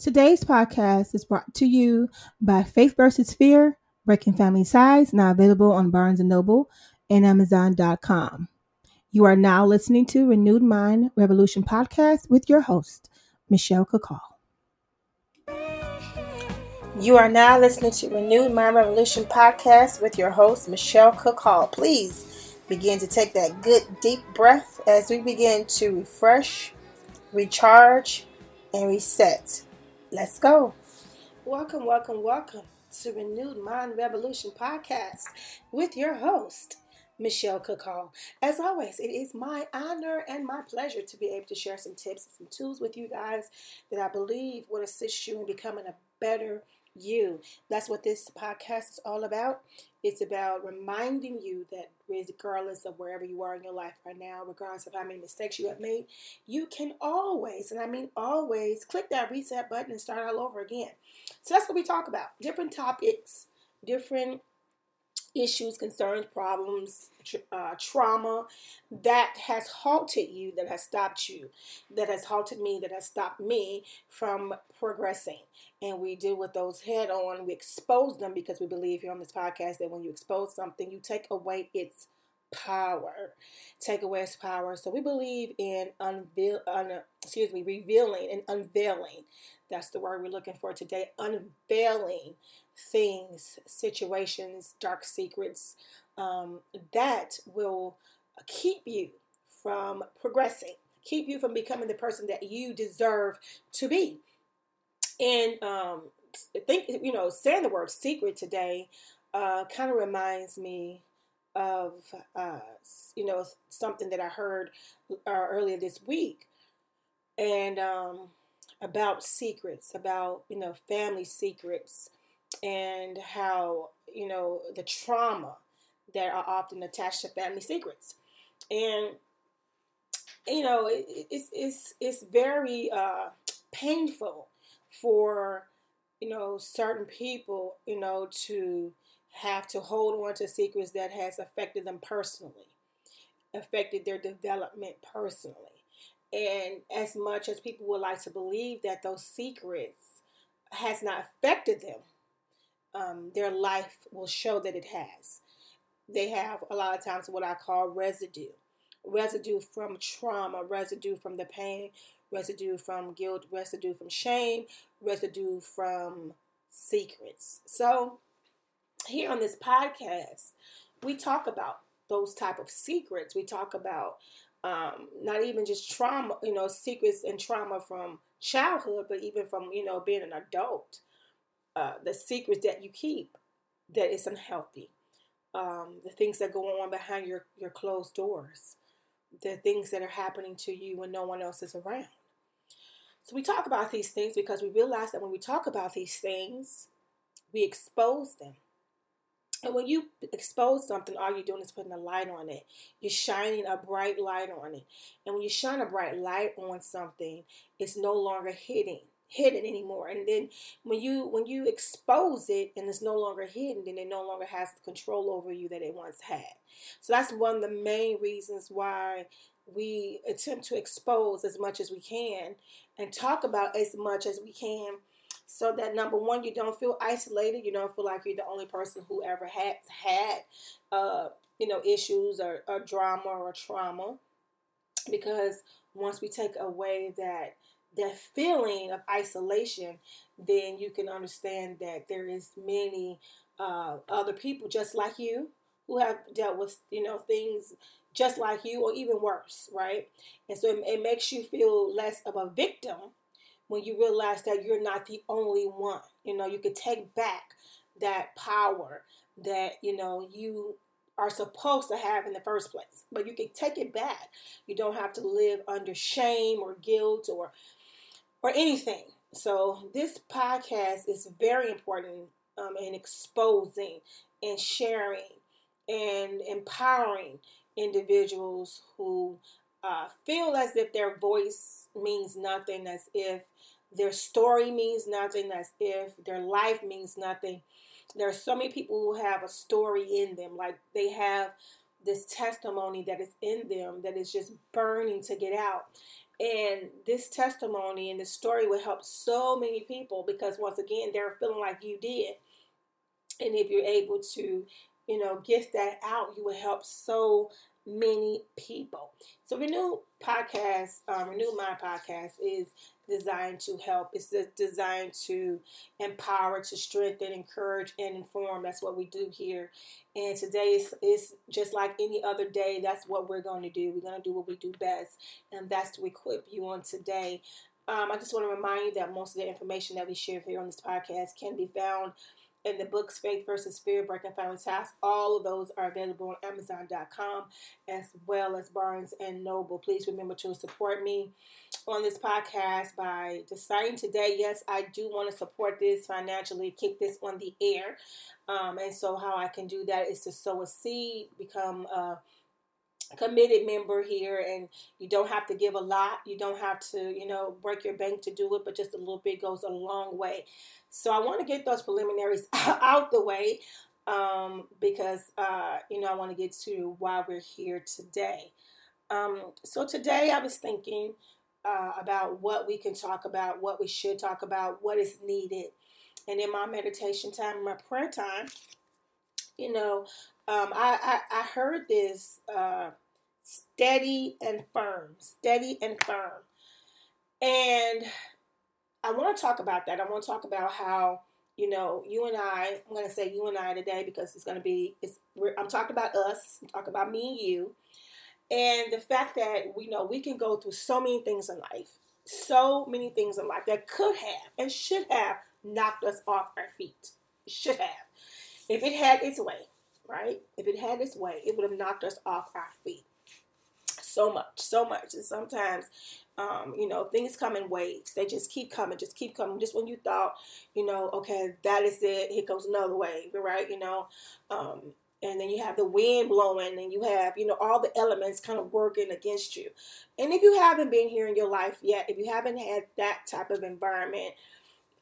Today's podcast is brought to you by Faith versus Fear, Breaking Family Ties, now available on Barnes & Noble and Amazon.com. You are now listening to Renewed Mind Revolution podcast with your host, Michelle Kakal. You are now listening to Renewed Mind Revolution podcast with your host, Michelle Kakal. Please begin to take that good deep breath as we begin to refresh, recharge, and reset. Let's go. Welcome, welcome, welcome to Renewed Mind Revolution podcast with your host, Michelle Kakal. As always, it is my honor and my pleasure to be able to share some tips and some tools with you guys that I believe will assist you in becoming a better you. That's what this podcast is all about. It's about reminding you that regardless of wherever you are in your life right now, regardless of how many mistakes you have made, you can always, and I mean always, click that reset button and start all over again. So that's what we talk about. Different topics, different issues, concerns, problems, uh, trauma that has halted you, that has stopped you, that has halted me, that has stopped me from progressing. And we deal with those head on. We expose them because we believe here on this podcast that when you expose something, you take away its power. Take away its power. So we believe in unveil, un, excuse me, revealing and unveiling. That's the word we're looking for today. Unveiling things, situations, dark secrets um, that will keep you from progressing, keep you from becoming the person that you deserve to be. And um, think, you know, saying the word secret today uh, kind of reminds me of, uh, you know, something that I heard uh, earlier this week. And um, about secrets, about, you know, family secrets and how you know the trauma that are often attached to family secrets. And you know it, it's it's it's very uh, painful for you know certain people you know to have to hold on to secrets that has affected them personally affected their development personally. And as much as people would like to believe that those secrets has not affected them um, their life will show that it has. They have a lot of times what I call residue residue from trauma, residue from the pain, residue from guilt, residue from shame, residue from secrets. So, here on this podcast, we talk about those type of secrets. We talk about um, not even just trauma, you know, secrets and trauma from childhood, but even from you know being an adult uh, the secrets that you keep that is unhealthy, um, the things that go on behind your, your closed doors, the things that are happening to you when no one else is around. So we talk about these things because we realize that when we talk about these things, we expose them. And when you expose something, all you're doing is putting a light on it. You're shining a bright light on it. And when you shine a bright light on something, it's no longer hidden hidden anymore. And then when you when you expose it and it's no longer hidden, then it no longer has the control over you that it once had. So that's one of the main reasons why we attempt to expose as much as we can and talk about as much as we can so that number one you don't feel isolated you don't feel like you're the only person who ever has had uh, you know issues or, or drama or trauma because once we take away that that feeling of isolation, then you can understand that there is many uh, other people just like you who have dealt with you know things just like you or even worse, right? And so it, it makes you feel less of a victim when you realize that you're not the only one. You know, you could take back that power that you know you are supposed to have in the first place. But you can take it back. You don't have to live under shame or guilt or or anything. So this podcast is very important um, in exposing and sharing and empowering individuals who uh, feel as if their voice means nothing, as if their story means nothing, as if their life means nothing. There are so many people who have a story in them, like they have this testimony that is in them that is just burning to get out. And this testimony and this story will help so many people because once again, they're feeling like you did. And if you're able to, you know, get that out, you will help so many people. So Renew Podcast, um, Renewed Mind Podcast is designed to help. It's designed to empower, to strengthen, encourage, and inform. That's what we do here. And today is, is just like any other day. That's what we're going to do. We're going to do what we do best, and that's to equip you on today. Um, I just want to remind you that most of the information that we share here on this podcast can be found in the books Faith versus Fear, Breaking Family Ties. All of those are available on Amazon.com as well as Barnes and Noble. Please remember to support me on this podcast by deciding today, yes, I do want to support this financially, keep this on the air. Um, and so, how I can do that is to sow a seed, become a committed member here and you don't have to give a lot you don't have to you know break your bank to do it but just a little bit goes a long way so I want to get those preliminaries out the way um, because, uh, you know, I want to get to why we're here today. Um, so today I was thinking uh, about what we can talk about, what we should talk about, what is needed. And in my meditation time, my prayer time, you know, um, I, I, I, heard this uh, steady and firm, steady and firm. And I want to talk about that. I want to talk about how you know you and I. I'm going to say you and I today because it's going to be. It's. I'm talking about us. I'm talking about me and you, and the fact that we know we can go through so many things in life, so many things in life that could have and should have knocked us off our feet. Should have, if it had its way, right? If it had its way, it would have knocked us off our feet so much, so much. And sometimes um, you know, things come in waves. They just keep coming, just keep coming. Just when you thought, you know, okay, that is it, here comes another wave, right? You know, um, and then you have the wind blowing, and you have, you know, all the elements kind of working against you. And if you haven't been here in your life yet, if you haven't had that type of environment,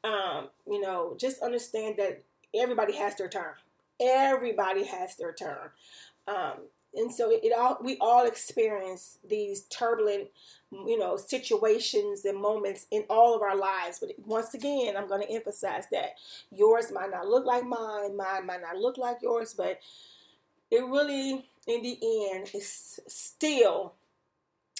um, you know, just understand that everybody has their turn. Everybody has their turn. Um, and so it, it, all we all experience these turbulent you know situations and moments in all of our lives. But once again i'm going to emphasize that yours might not look like mine mine might not look like yours but it really in the end is still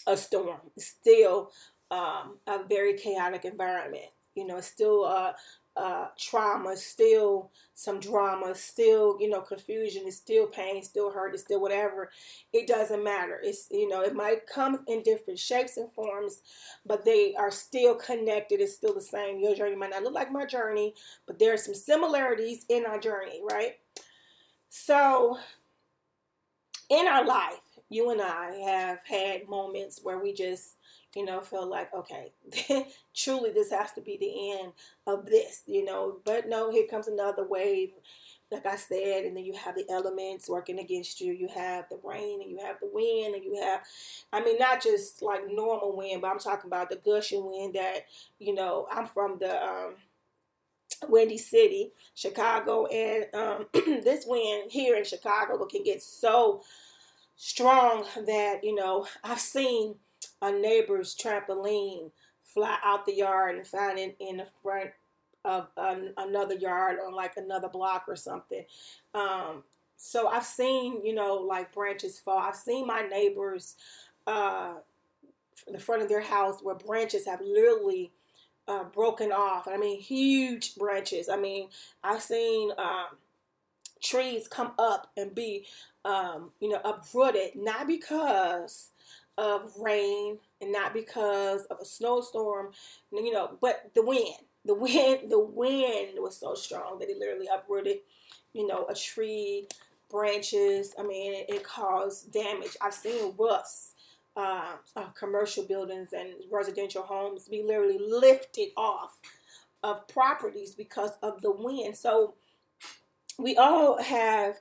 a storm. It's still um, a very chaotic environment. You know it's still a, uh, trauma, still some drama, still, you know, confusion, it's still pain, still hurt, it's still whatever. It doesn't matter. It's, you know, it might come in different shapes and forms, but they are still connected. It's still the same. Your journey might not look like my journey, but there are some similarities in our journey, right? So, in our life, you and I have had moments where we just you know, feel like, okay, truly this has to be the end of this, you know. But no, here comes another wave, like I said, and then you have the elements working against you. You have the rain and you have the wind and you have, I mean, not just like normal wind, but I'm talking about the gushing wind that, you know, I'm from the, um, Windy City, Chicago, and um, this wind here in Chicago can get so strong that you know I've seen a neighbor's trampoline fly out the yard and find it in the front of an, another yard on like another block or something. Um, so I've seen, you know, like branches fall. I've seen my neighbors, uh, the front of their house where branches have literally uh, broken off. I mean, huge branches. I mean, I've seen um, trees come up and be, um, you know, uprooted, not because of rain and not because of a snowstorm, you know, but the wind. The wind, the wind was so strong that it literally uprooted, you know, a tree, branches. I mean, it, it caused damage. I've seen roofs, uh, uh, commercial buildings and residential homes be literally lifted off of properties because of the wind. So we all have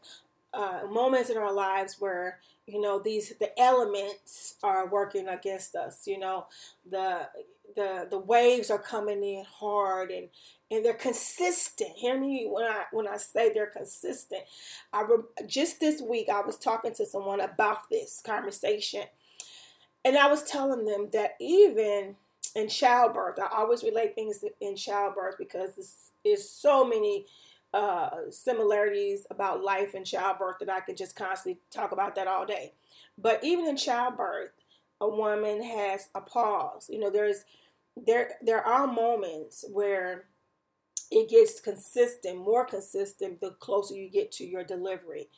uh, moments in our lives where you know these the elements are working against us you know. The the the waves are coming in hard and and they're consistent. Hear me when i when i say they're consistent. I re- just this week i was talking to someone about this conversation And I was telling them that even in childbirth, I always relate things in childbirth because there's so many uh, similarities about life and childbirth that I could just constantly talk about that all day. But even in childbirth, a woman has a pause. You know, there's there there are moments where it gets consistent, more consistent the closer you get to your delivery.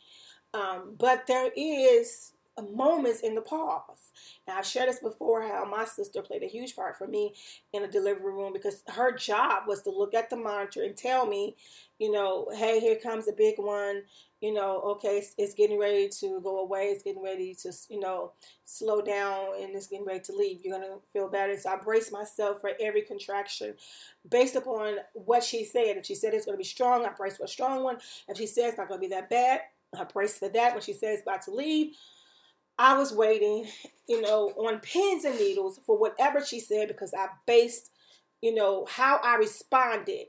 Um, but there is moments in the pause. Now, I've shared this before how my sister played a huge part for me in a delivery room because her job was to look at the monitor and tell me, you know, hey, here comes a big one. You know, okay, it's, it's getting ready to go away. It's getting ready to, you know, slow down and it's getting ready to leave. You're going to feel better. So I brace myself for every contraction based upon what she said. If she said it's going to be strong, I brace for a strong one. If she says it's not going to be that bad, I brace for that. When she says it's about to leave, I was waiting, you know, on pins and needles for whatever she said because I based, you know, how I responded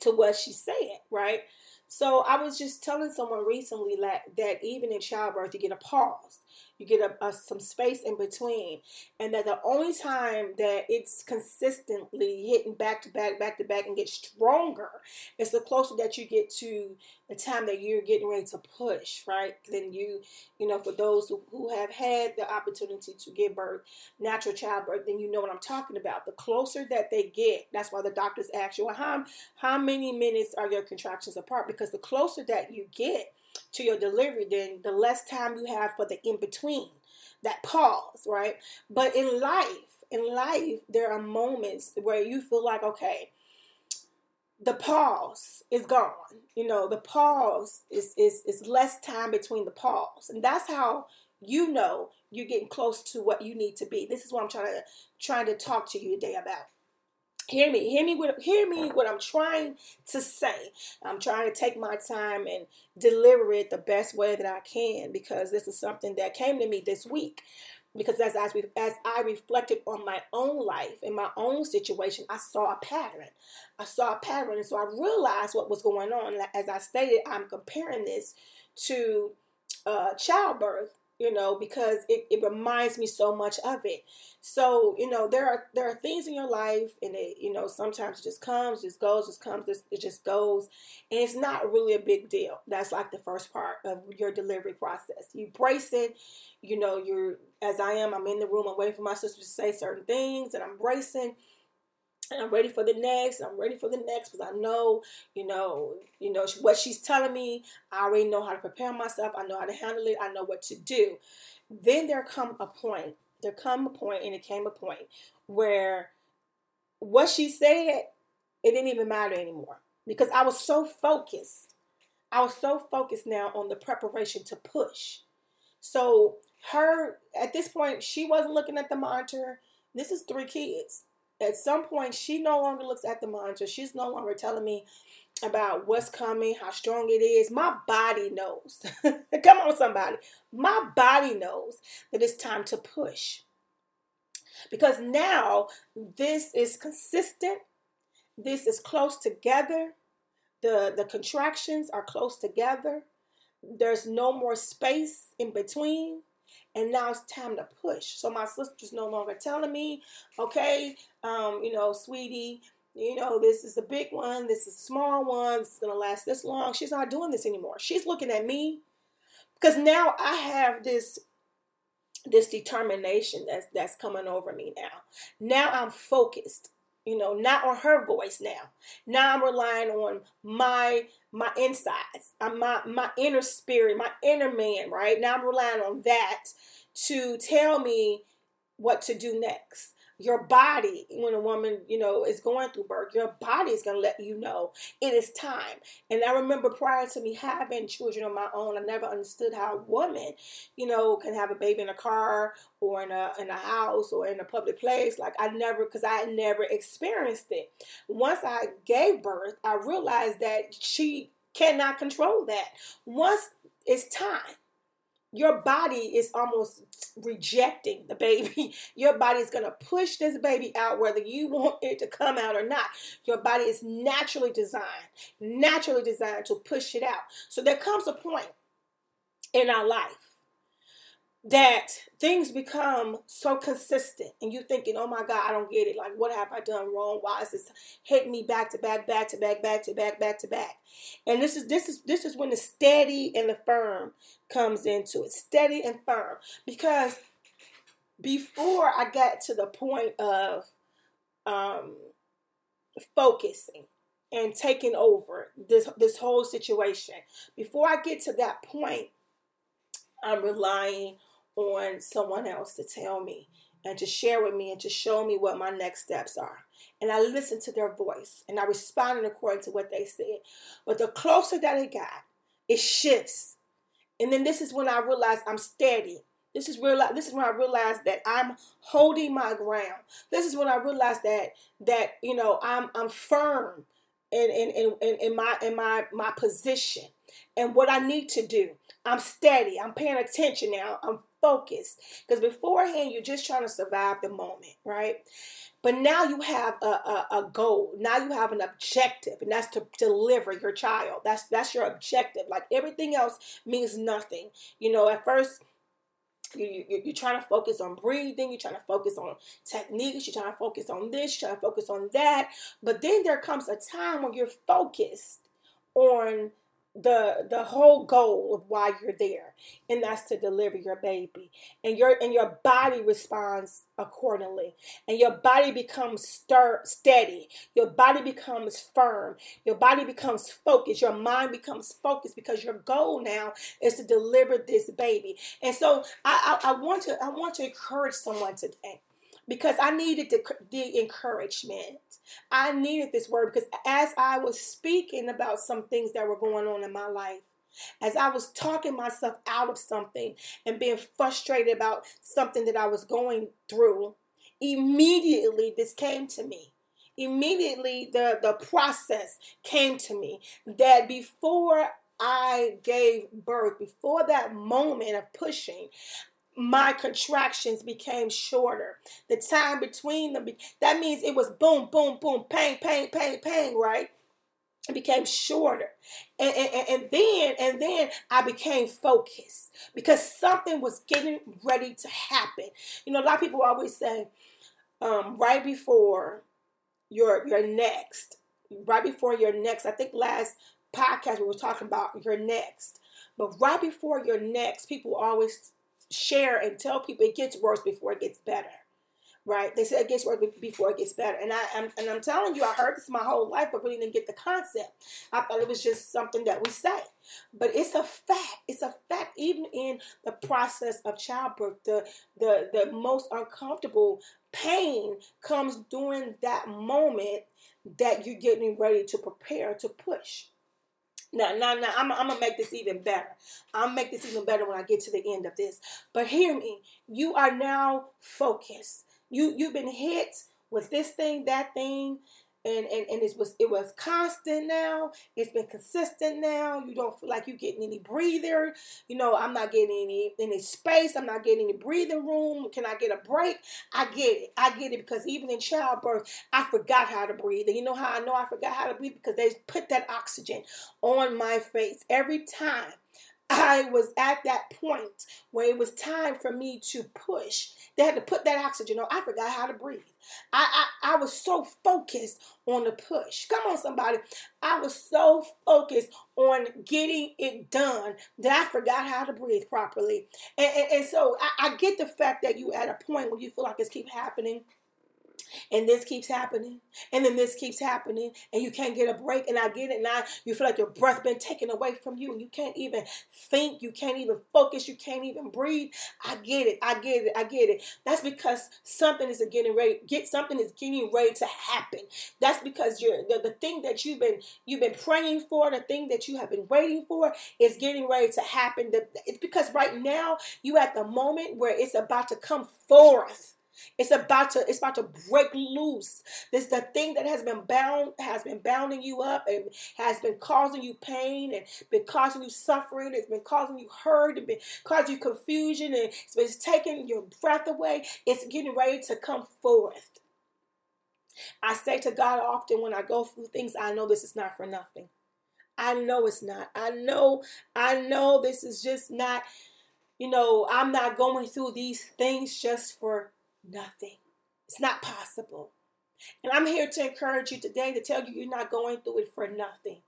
to what she said, right? So I was just telling someone recently that, that even in childbirth, you get a pause you get a, a, uh, some space in between, and that the only time that it's consistently hitting back to back, back to back, and get stronger is the closer that you get to the time that you're getting ready to push, right? Then you, you know, for those who, who have had the opportunity to give birth, natural childbirth, then you know what I'm talking about. The closer that they get, that's why the doctors ask you, well, how, how many minutes are your contractions apart? Because the closer that you get, to your delivery, then the less time you have for the in between, that pause, right? But in life, in life, there are moments where you feel like, okay, the pause is gone. You know, the pause is is is less time between the pause, and that's how you know you're getting close to what you need to be. This is what I'm trying to trying to talk to you today about. Hear me, hear me, what, hear me. What I'm trying to say. I'm trying to take my time and deliver it the best way that I can because this is something that came to me this week. Because as as, we, as I reflected on my own life and my own situation, I saw a pattern. I saw a pattern, and so I realized what was going on. As I stated, I'm comparing this to uh, childbirth you know, because it, it reminds me so much of it. So, you know, there are there are things in your life and it, you know, sometimes it just comes, just goes, just comes, just, it just goes. And it's not really a big deal. That's like the first part of your delivery process. You brace it, you know, you're as I am, I'm in the room, I'm waiting for my sister to say certain things and I'm bracing and I'm ready for the next. I'm ready for the next because I know, you know, you know what she's telling me. I already know how to prepare myself. I know how to handle it. I know what to do. Then there come a point. There come a point, and it came a point where what she said it didn't even matter anymore because I was so focused. I was so focused now on the preparation to push. So her at this point, she wasn't looking at the monitor. This is three kids at some point she no longer looks at the monitor. She's no longer telling me about what's coming, how strong it is. My body knows. Come on, somebody. My body knows that it's time to push. Because now this is consistent, this is close together. The, the contractions are close together. There's no more space in between and now it's time to push. So my sister's no longer telling me, okay, um, you know, sweetie, you know, this is a big one, this is a small one, it's gonna last this long. She's not doing this anymore. She's looking at me because now I have this this determination that's that's coming over me now. Now I'm focused you know not on her voice now. Now i'm relying on my my insides I'm my my inner spirit my inner man right? Now i'm relying on that to tell me what to do next your body when a woman you know is going through birth your body is going to let you know it is time. And i remember prior to me having children of my own i never understood how a woman you know can have a baby in a car or in a in a house or in a public place. Like i never because i never experienced it. Once i gave birth i realized that she cannot control that. Once it's time your body is almost rejecting the baby. Your body is going to push this baby out whether you want it to come out or not. Your body is naturally designed, naturally designed to push it out. So there comes a point in our life that things become so consistent and you thinking, oh my God, I don't get it. Like, what have I done wrong? Why is this hitting me back to back, back to back, back to back, back to back? And this is this is this is when the steady and the firm comes into it. Steady and firm. Because before I got to the point of um focusing and taking over this this whole situation, before I get to that point, I'm relying on someone else to tell me and to share with me and to show me what my next steps are. And I listened to their voice and I responded according to what they said. But the closer that it got, it shifts. And then this is when I realized I'm steady. This is real. This is when I realized that I'm holding my ground. This is when I realized that that you know I'm I'm firm in in in, in my in my my position and what I need to do. I'm steady. I'm paying attention now. I'm focused. Because beforehand, you're just trying to survive the moment, right? But now you have a, a, a, goal. Now you have an objective, and that's to deliver your child. That's that's your objective. Like everything else means nothing. You know, at first you, you, you're trying to focus on breathing, you're trying to focus on techniques, you're trying to focus on this, you're trying to focus on that. But then there comes a time when you're focused on the the whole goal of why you're there and that's to deliver your baby. And your and your body responds accordingly. And your body becomes stir steady. Your body becomes firm. Your body becomes focused. Your mind becomes focused because your goal now is to deliver this baby. And so i i, I want to i want to encourage someone today because I needed the, the encouragement. I needed this word because as I was speaking about some things that were going on in my life, as I was talking myself out of something and being frustrated about something that I was going through, immediately this came to me. Immediately the, the process came to me that before I gave birth, before that moment of pushing, my contractions became shorter. The time between them, that means it was boom, boom, boom, pain, pain, pain, pain, right? It became shorter. And, and, and then and then I became focused because something was getting ready to happen. You know, a lot of people always say, um, right before your your next, right before your next, I think last podcast we were talking about your next. But right before your next, people always share and tell people it gets worse before it gets better. Right? They say it gets worse before it gets better. And I am and I'm telling you, I heard this my whole life, but really didn't get the concept. I thought it was just something that we say. But it's a fact. It's a fact, even in the process of childbirth, the the the most uncomfortable pain comes during that moment that you're getting ready to prepare to push. Now, now, now, I'm, I'm gonna make this even better. I'll make this even better when I get to the end of this. But hear me, you are now focused. You you've been hit with this thing, that thing, and and, and it was it was constant now. It's been consistent now. You don't feel like you're getting any breather. You know i'm not getting any any space. I'm not getting any breathing room. Can i get a break? I get it. I get it because even in childbirth i forgot how to breathe. And you know how i know i forgot how to breathe? Because they put that oxygen on my face every time I was at that point where it was time for me to push. They had to put that oxygen on. I forgot how to breathe. I, I, I was so focused on the push. Come on, somebody. I was so focused on getting it done that I forgot how to breathe properly. And, and, and so I, I get the fact that you at a point where you feel like this keep happening and this keeps happening, and then this keeps happening, and you can't get a break. And I get it now. You feel like your breath been taken away from you, and you can't even think, you can't even focus, you can't even breathe. I get it. I get it. I get it. That's because something is getting ready. Get something is getting ready to happen. That's because you're the, the thing that you've been you've been praying for, the thing that you have been waiting for, is getting ready to happen. It's because right now you at the moment where it's about to come forth. It's about to it's about to break loose. This the thing that has been bound has been bounding you up and has been causing you pain and been causing you suffering. It's been causing you hurt and been causing you confusion and it's been taking your breath away. It's getting ready to come forth. I say to God often when I go through things, I know this is not for nothing. I know it's not. I know, I know this is just not you know, I'm not going through these things just for nothing. It's not possible. And I'm here to encourage you today to tell you you're not going through it for nothing.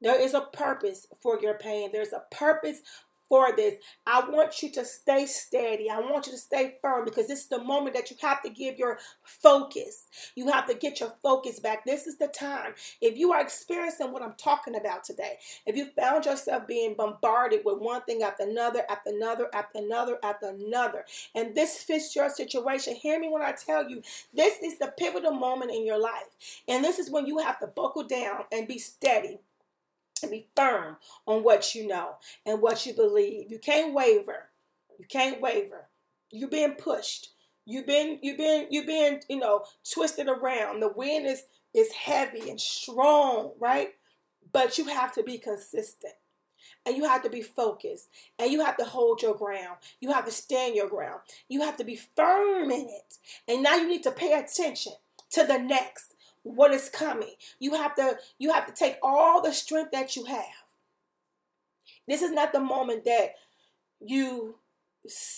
There is a purpose for your pain. There's a purpose for this. I want you to stay steady. I want you to stay firm because this is the moment that you have to give your focus. You have to get your focus back. This is the time. If you are experiencing what I'm talking about today, if you found yourself being bombarded with one thing after another, after another, after another, after another, and this fits your situation, hear me when I tell you this is the pivotal moment in your life. And this is when you have to buckle down and be steady and be firm on what you know and what you believe. You can't waver. You can't waver. You're being pushed. You've been you've been you've been, you know, twisted around. The wind is is heavy and strong, right? But you have to be consistent. And you have to be focused. And you have to hold your ground. You have to stand your ground. You have to be firm in it. And now you need to pay attention to the next what is coming. You have to you have to take all the strength that you have. This is not the moment that you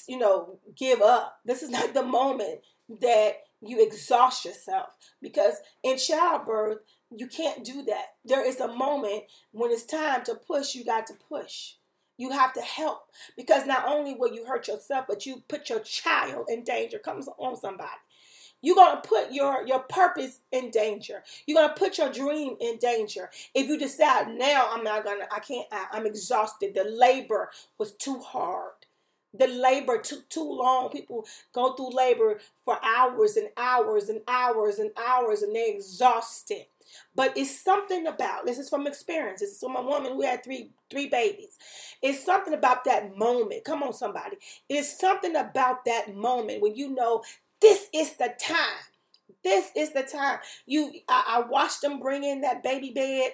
you know give up. This is not the moment that you exhaust yourself because in childbirth you can't do that. There is a moment when it's time to push, you got to push. You have to help because not only will you hurt yourself, but you put your child in danger. Comes on somebody. You're going to put your, your purpose in danger. You're going to put your dream in danger. If you decide now, I'm not going to, I can't, I, I'm exhausted. The labor was too hard. The labor took too long. People go through labor for hours and hours and hours and hours and they're exhausted. But it's something about this is from experience. This is from a woman who had three three babies. It's something about that moment. Come on, somebody. It's something about that moment when you know this is the time. This is the time. You, I, I watched them bring in that baby bed,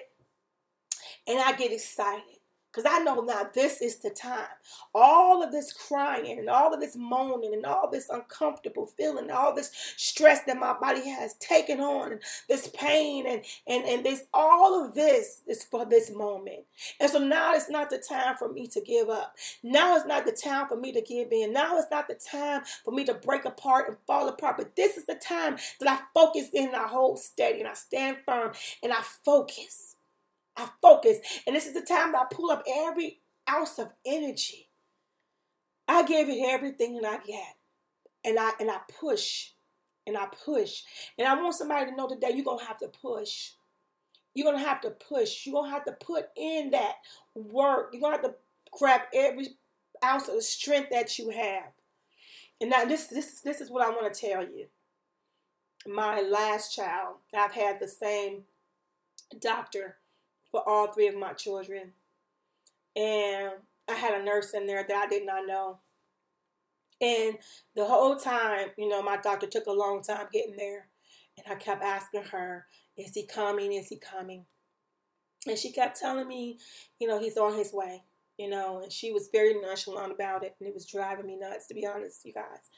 and I get excited. Because I know now this is the time. All of this crying and all of this moaning and all this uncomfortable feeling, all this stress that my body has taken on, this pain and, and, and this all of this is for this moment. And so now it's not the time for me to give up. Now it's not the time for me to give in. Now it's not the time for me to break apart and fall apart. But this is the time that I focus in and I hold steady and I stand firm and I focus. I focus. And this is the time that I pull up every ounce of energy. I give it everything that I get. And I and I push. And I push. And I want somebody to know today you're gonna have to push. You're gonna have to push. You're gonna have to put in that work. You're gonna have to grab every ounce of strength that you have. And now this this this is what I want to tell you. My last child, I've had the same doctor for all three of my children. And I had a nurse in there that I did not know. And the whole time, you know, my doctor took a long time getting there. And I kept asking her, Is he coming? Is he coming? And she kept telling me, you know, he's on his way, you know, and she was very nonchalant about it. And it was driving me nuts, to be honest, you guys.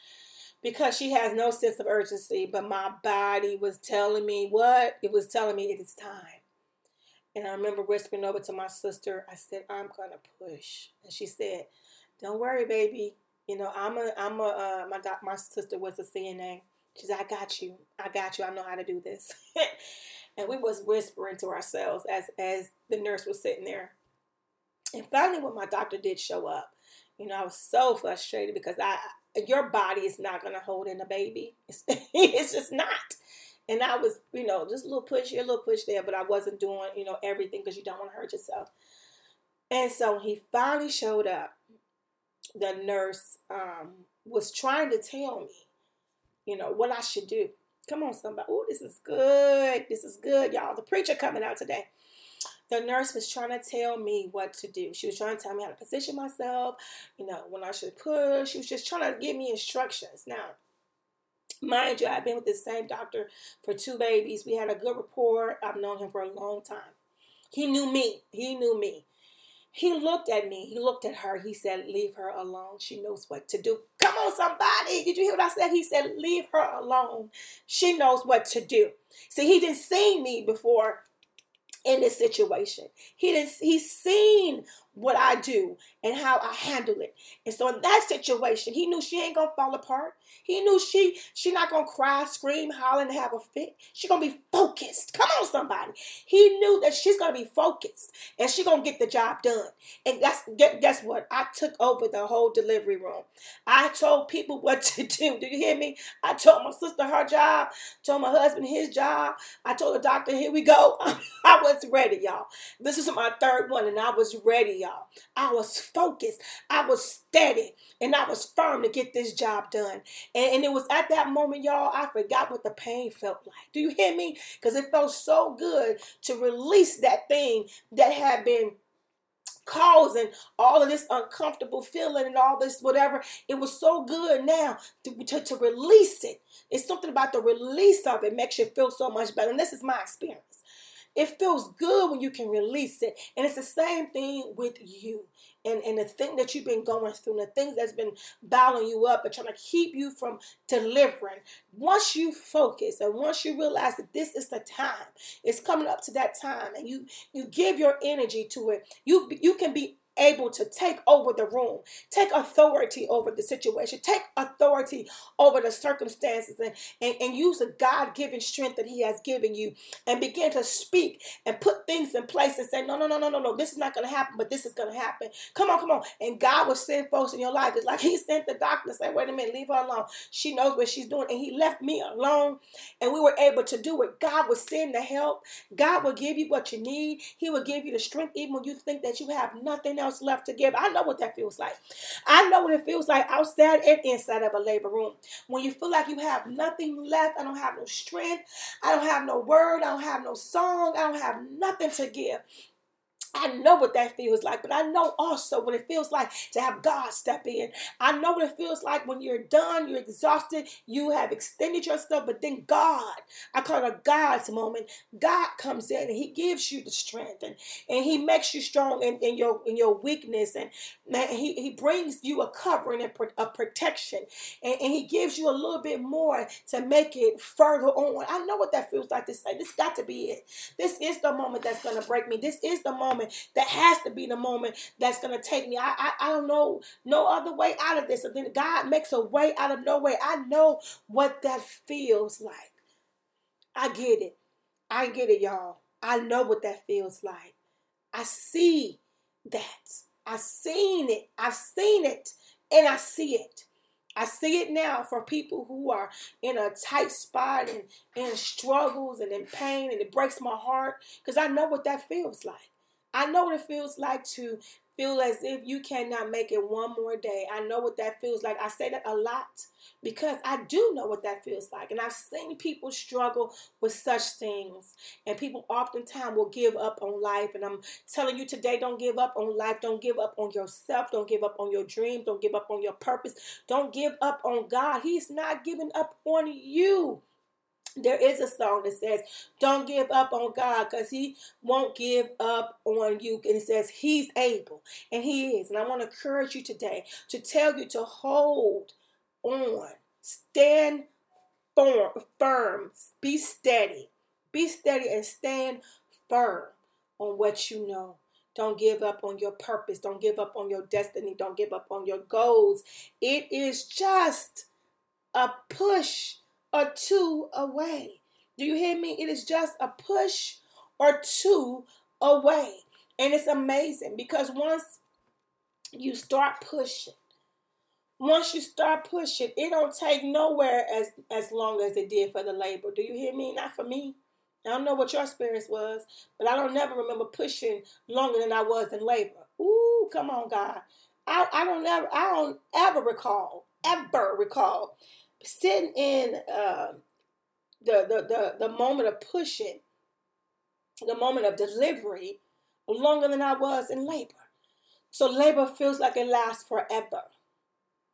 Because she has no sense of urgency, but my body was telling me what? It was telling me it is time. And I remember whispering over to my sister, I said, I'm going to push. And she said, Don't worry, baby. You know, I'm a, I'm a, uh, my, doc, my sister was a CNA. She said, I got you. I got you. I know how to do this. and we was whispering to ourselves as, as the nurse was sitting there. And finally, when my doctor did show up, you know, I was so frustrated because I, your body is not going to hold in a baby. It's, it's just not. And I was, you know, just a little push here, a little push there, but I wasn't doing, you know, everything because you don't want to hurt yourself. And so he finally showed up. The nurse um, was trying to tell me, you know, what I should do. Come on, somebody. Oh, this is good. This is good, y'all. The preacher coming out today. The nurse was trying to tell me what to do. She was trying to tell me how to position myself, you know, when I should push. She was just trying to give me instructions. Now, Mind you, I've been with the same doctor for two babies. We had a good rapport. I've known him for a long time. He knew me. He knew me. He looked at me. He looked at her. He said, Leave her alone. She knows what to do. Come on, somebody. Did you hear what I said? He said, Leave her alone. She knows what to do. See, he didn't see me before in this situation. He didn't, he's seen what I do and how I handle it. And so in that situation, he knew she ain't gonna fall apart. He knew she she not gonna cry, scream, holler, and have a fit. She gonna be focused. Come on, somebody. He knew that she's gonna be focused and she gonna get the job done. And that's guess what? I took over the whole delivery room. I told people what to do. Do you hear me? I told my sister her job, told my husband his job. I told the doctor, here we go. I was ready, y'all. This is my third one, and I was ready, y'all. I was focused. I was steady and I was firm to get this job done. And, and it was at that moment, y'all, I forgot what the pain felt like. Do you hear me? Because it felt so good to release that thing that had been causing all of this uncomfortable feeling and all this whatever. It was so good now to, to, to, release it. It's something about the release of it makes you feel so much better. And this is my experience. It feels good when you can release it. And it's the same thing with you and, and the thing that you've been going through, and the things that's been bottling you up and trying to keep you from delivering. Once you focus and once you realize that this is the time, it's coming up to that time, and you you give your energy to it, you you can be able to take over the room, take authority over the situation, take authority over the circumstances, and, and, and use the God given strength that He has given you and begin to speak and put things in place and say, No, no, no, no, no, no, this is not going to happen, but this is going to happen. Come on, come on. And God will send folks in your life. It's like He sent the doctor to say, Wait a minute, leave her alone. She knows what she's doing. And He left me alone, and we were able to do it. God will send the help, God will give you what you need, He will give you the strength, even when you think that you have nothing else else left to give. I know what that feels like. I know what it feels like outside and inside of a labor room. When you feel like you have nothing left, I don't have no strength, I don't have no word, I don't have no song, I don't have nothing to give. I know what that feels like, but I know also what it feels like to have God step in. I know what it feels like when you're done, you're exhausted, you have extended yourself, but then God, I call it a God's moment. God comes in and He gives you the strength and, and He makes you strong in, in your in your weakness and he, he brings you a covering and a protection and, and He gives you a little bit more to make it further on. I know what that feels like to say. This got to be it. This is the moment that's going to break me. This is the moment moment. That has to be the moment that's going to take me. I, I, I don't know no other way out of this. And then God makes a way out of no way. I know what that feels like. I get it. I get it, y'all. I know what that feels like. I see that. I've seen it. I've seen it. And I see it. I see it now for people who are in a tight spot and in struggles and in pain, and it breaks my heart because I know what that feels like. I know what it feels like to feel as if you cannot make it one more day. I know what that feels like. I say that a lot because I do know what that feels like. And I've seen people struggle with such things. And people oftentimes will give up on life. And I'm telling you today, don't give up on life. Don't give up on yourself. Don't give up on your dreams. Don't give up on your purpose. Don't give up on God. He's not giving up on you there is a song that says, Don't give up on God because He won't give up on you. And it says, He's able, and He is. And I want to encourage you today to tell you to hold on, stand firm, be steady, be steady, and stand firm on what you know. Don't give up on your purpose. Don't give up on your destiny. Don't give up on your goals. It is just a push or two away. Do you hear me? It is just a push or two away. And it's amazing because once you start pushing, once you start pushing, it don't take nowhere as as long as it did for the labor. Do you hear me? Not for me. I don't know what your experience was, but I don't never remember pushing longer than I was in labor. Ooh, come on, God. I, I don't ever I don't ever recall, ever recall sitting in uh, the, the, the, the moment of pushing, the moment of delivery, longer than I was in labor. So labor feels like it lasts forever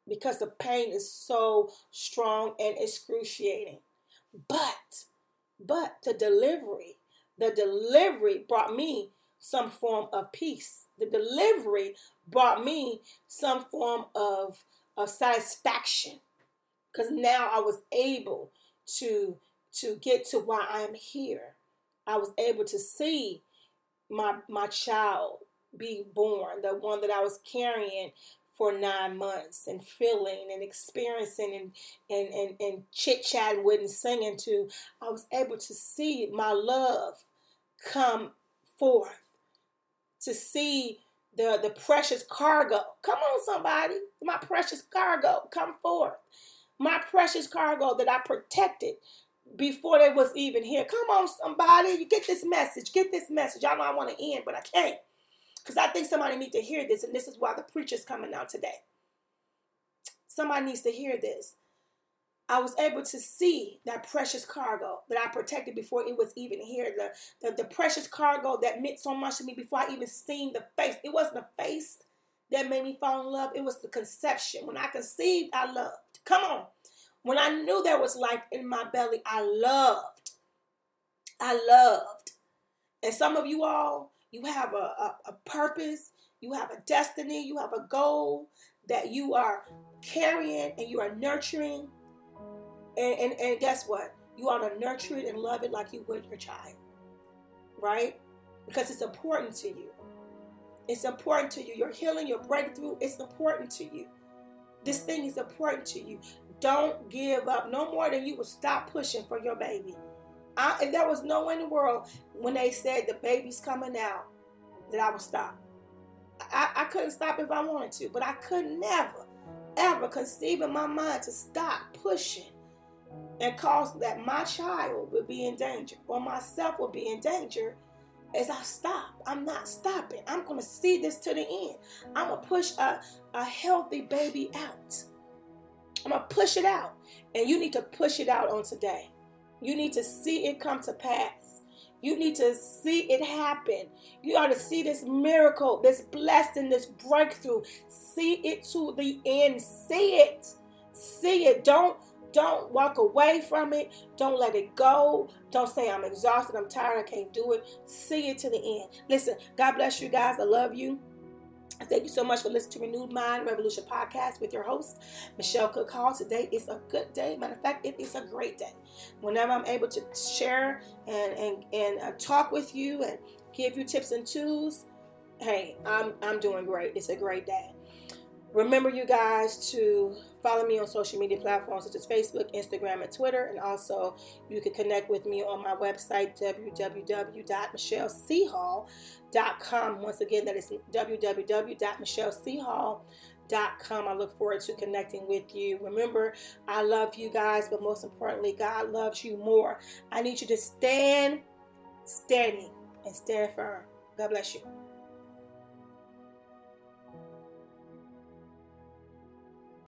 because the pain is so strong and excruciating. But, but the delivery, the delivery brought me some form of peace. The delivery brought me some form of, of satisfaction because now I was able to to get to why I'm here. I was able to see my my child be born, the one that I was carrying for nine months and feeling and experiencing and and, and, and chit chatting with and singing to, I was able to see my love come forth. To see the, the precious cargo. Come on, somebody. My precious cargo, come forth. My precious cargo that I protected before they was even here. Come on, somebody. You get this message. Get this message. I know I want to end, but I can't. Because I think somebody needs to hear this, and this is why the preacher's coming out today. Somebody needs to hear this. I was able to see that precious cargo that I protected before it was even here. The, the, the precious cargo that meant so much to me before I even seen the face. It wasn't the face that made me fall in love. It was the conception. When I conceived, I loved. Come on. When I knew there was life in my belly, I loved. I loved. And some of you all, you have a, a, a purpose, you have a destiny, you have a goal that you are carrying and you are nurturing and, and, and guess what? You ought to nurture it and love it like you would your child. Right? Because it's important to you. It's important to you. Your healing, your breakthrough, it's important to you. This thing is important to you. Don't give up no more than you will stop pushing for your baby. I, if there was no one in the world when they said the baby's coming out, that I would stop. I, I couldn't stop if I wanted to, but I could never, ever conceive in my mind to stop pushing and cause that my child would be in danger or myself would be in danger as I stop. I'm not stopping. I'm going to see this to the end. I'm going to push a, a healthy baby out. I'm going to push it out. And you need to push it out on today. You need to see it come to pass. You need to see it happen. You ought to see this miracle, this blessing, this breakthrough. See it to the end. See it. See it. Don't don't walk away from it. Don't let it go. Don't say, I'm exhausted, I'm tired, I can't do it. See it to the end. Listen, God bless you guys. I love you. Thank you so much for listening to Renewed Mind Revolution podcast with your host, Michelle Cook Hall. Today is a good day. Matter of fact, it is a great day. Whenever I'm able to share and, and, and uh, talk with you and give you tips and tools, hey, I'm, I'm doing great. It's a great day. Remember, you guys, to follow me on social media platforms such as Facebook, Instagram, and Twitter. And also, you can connect with me on my website, www.michellechall.com. Once again, that is www.michellechall.com. I look forward to connecting with you. Remember, I love you guys, but most importantly, God loves you more. I need you to stand steady and stand firm. God bless you.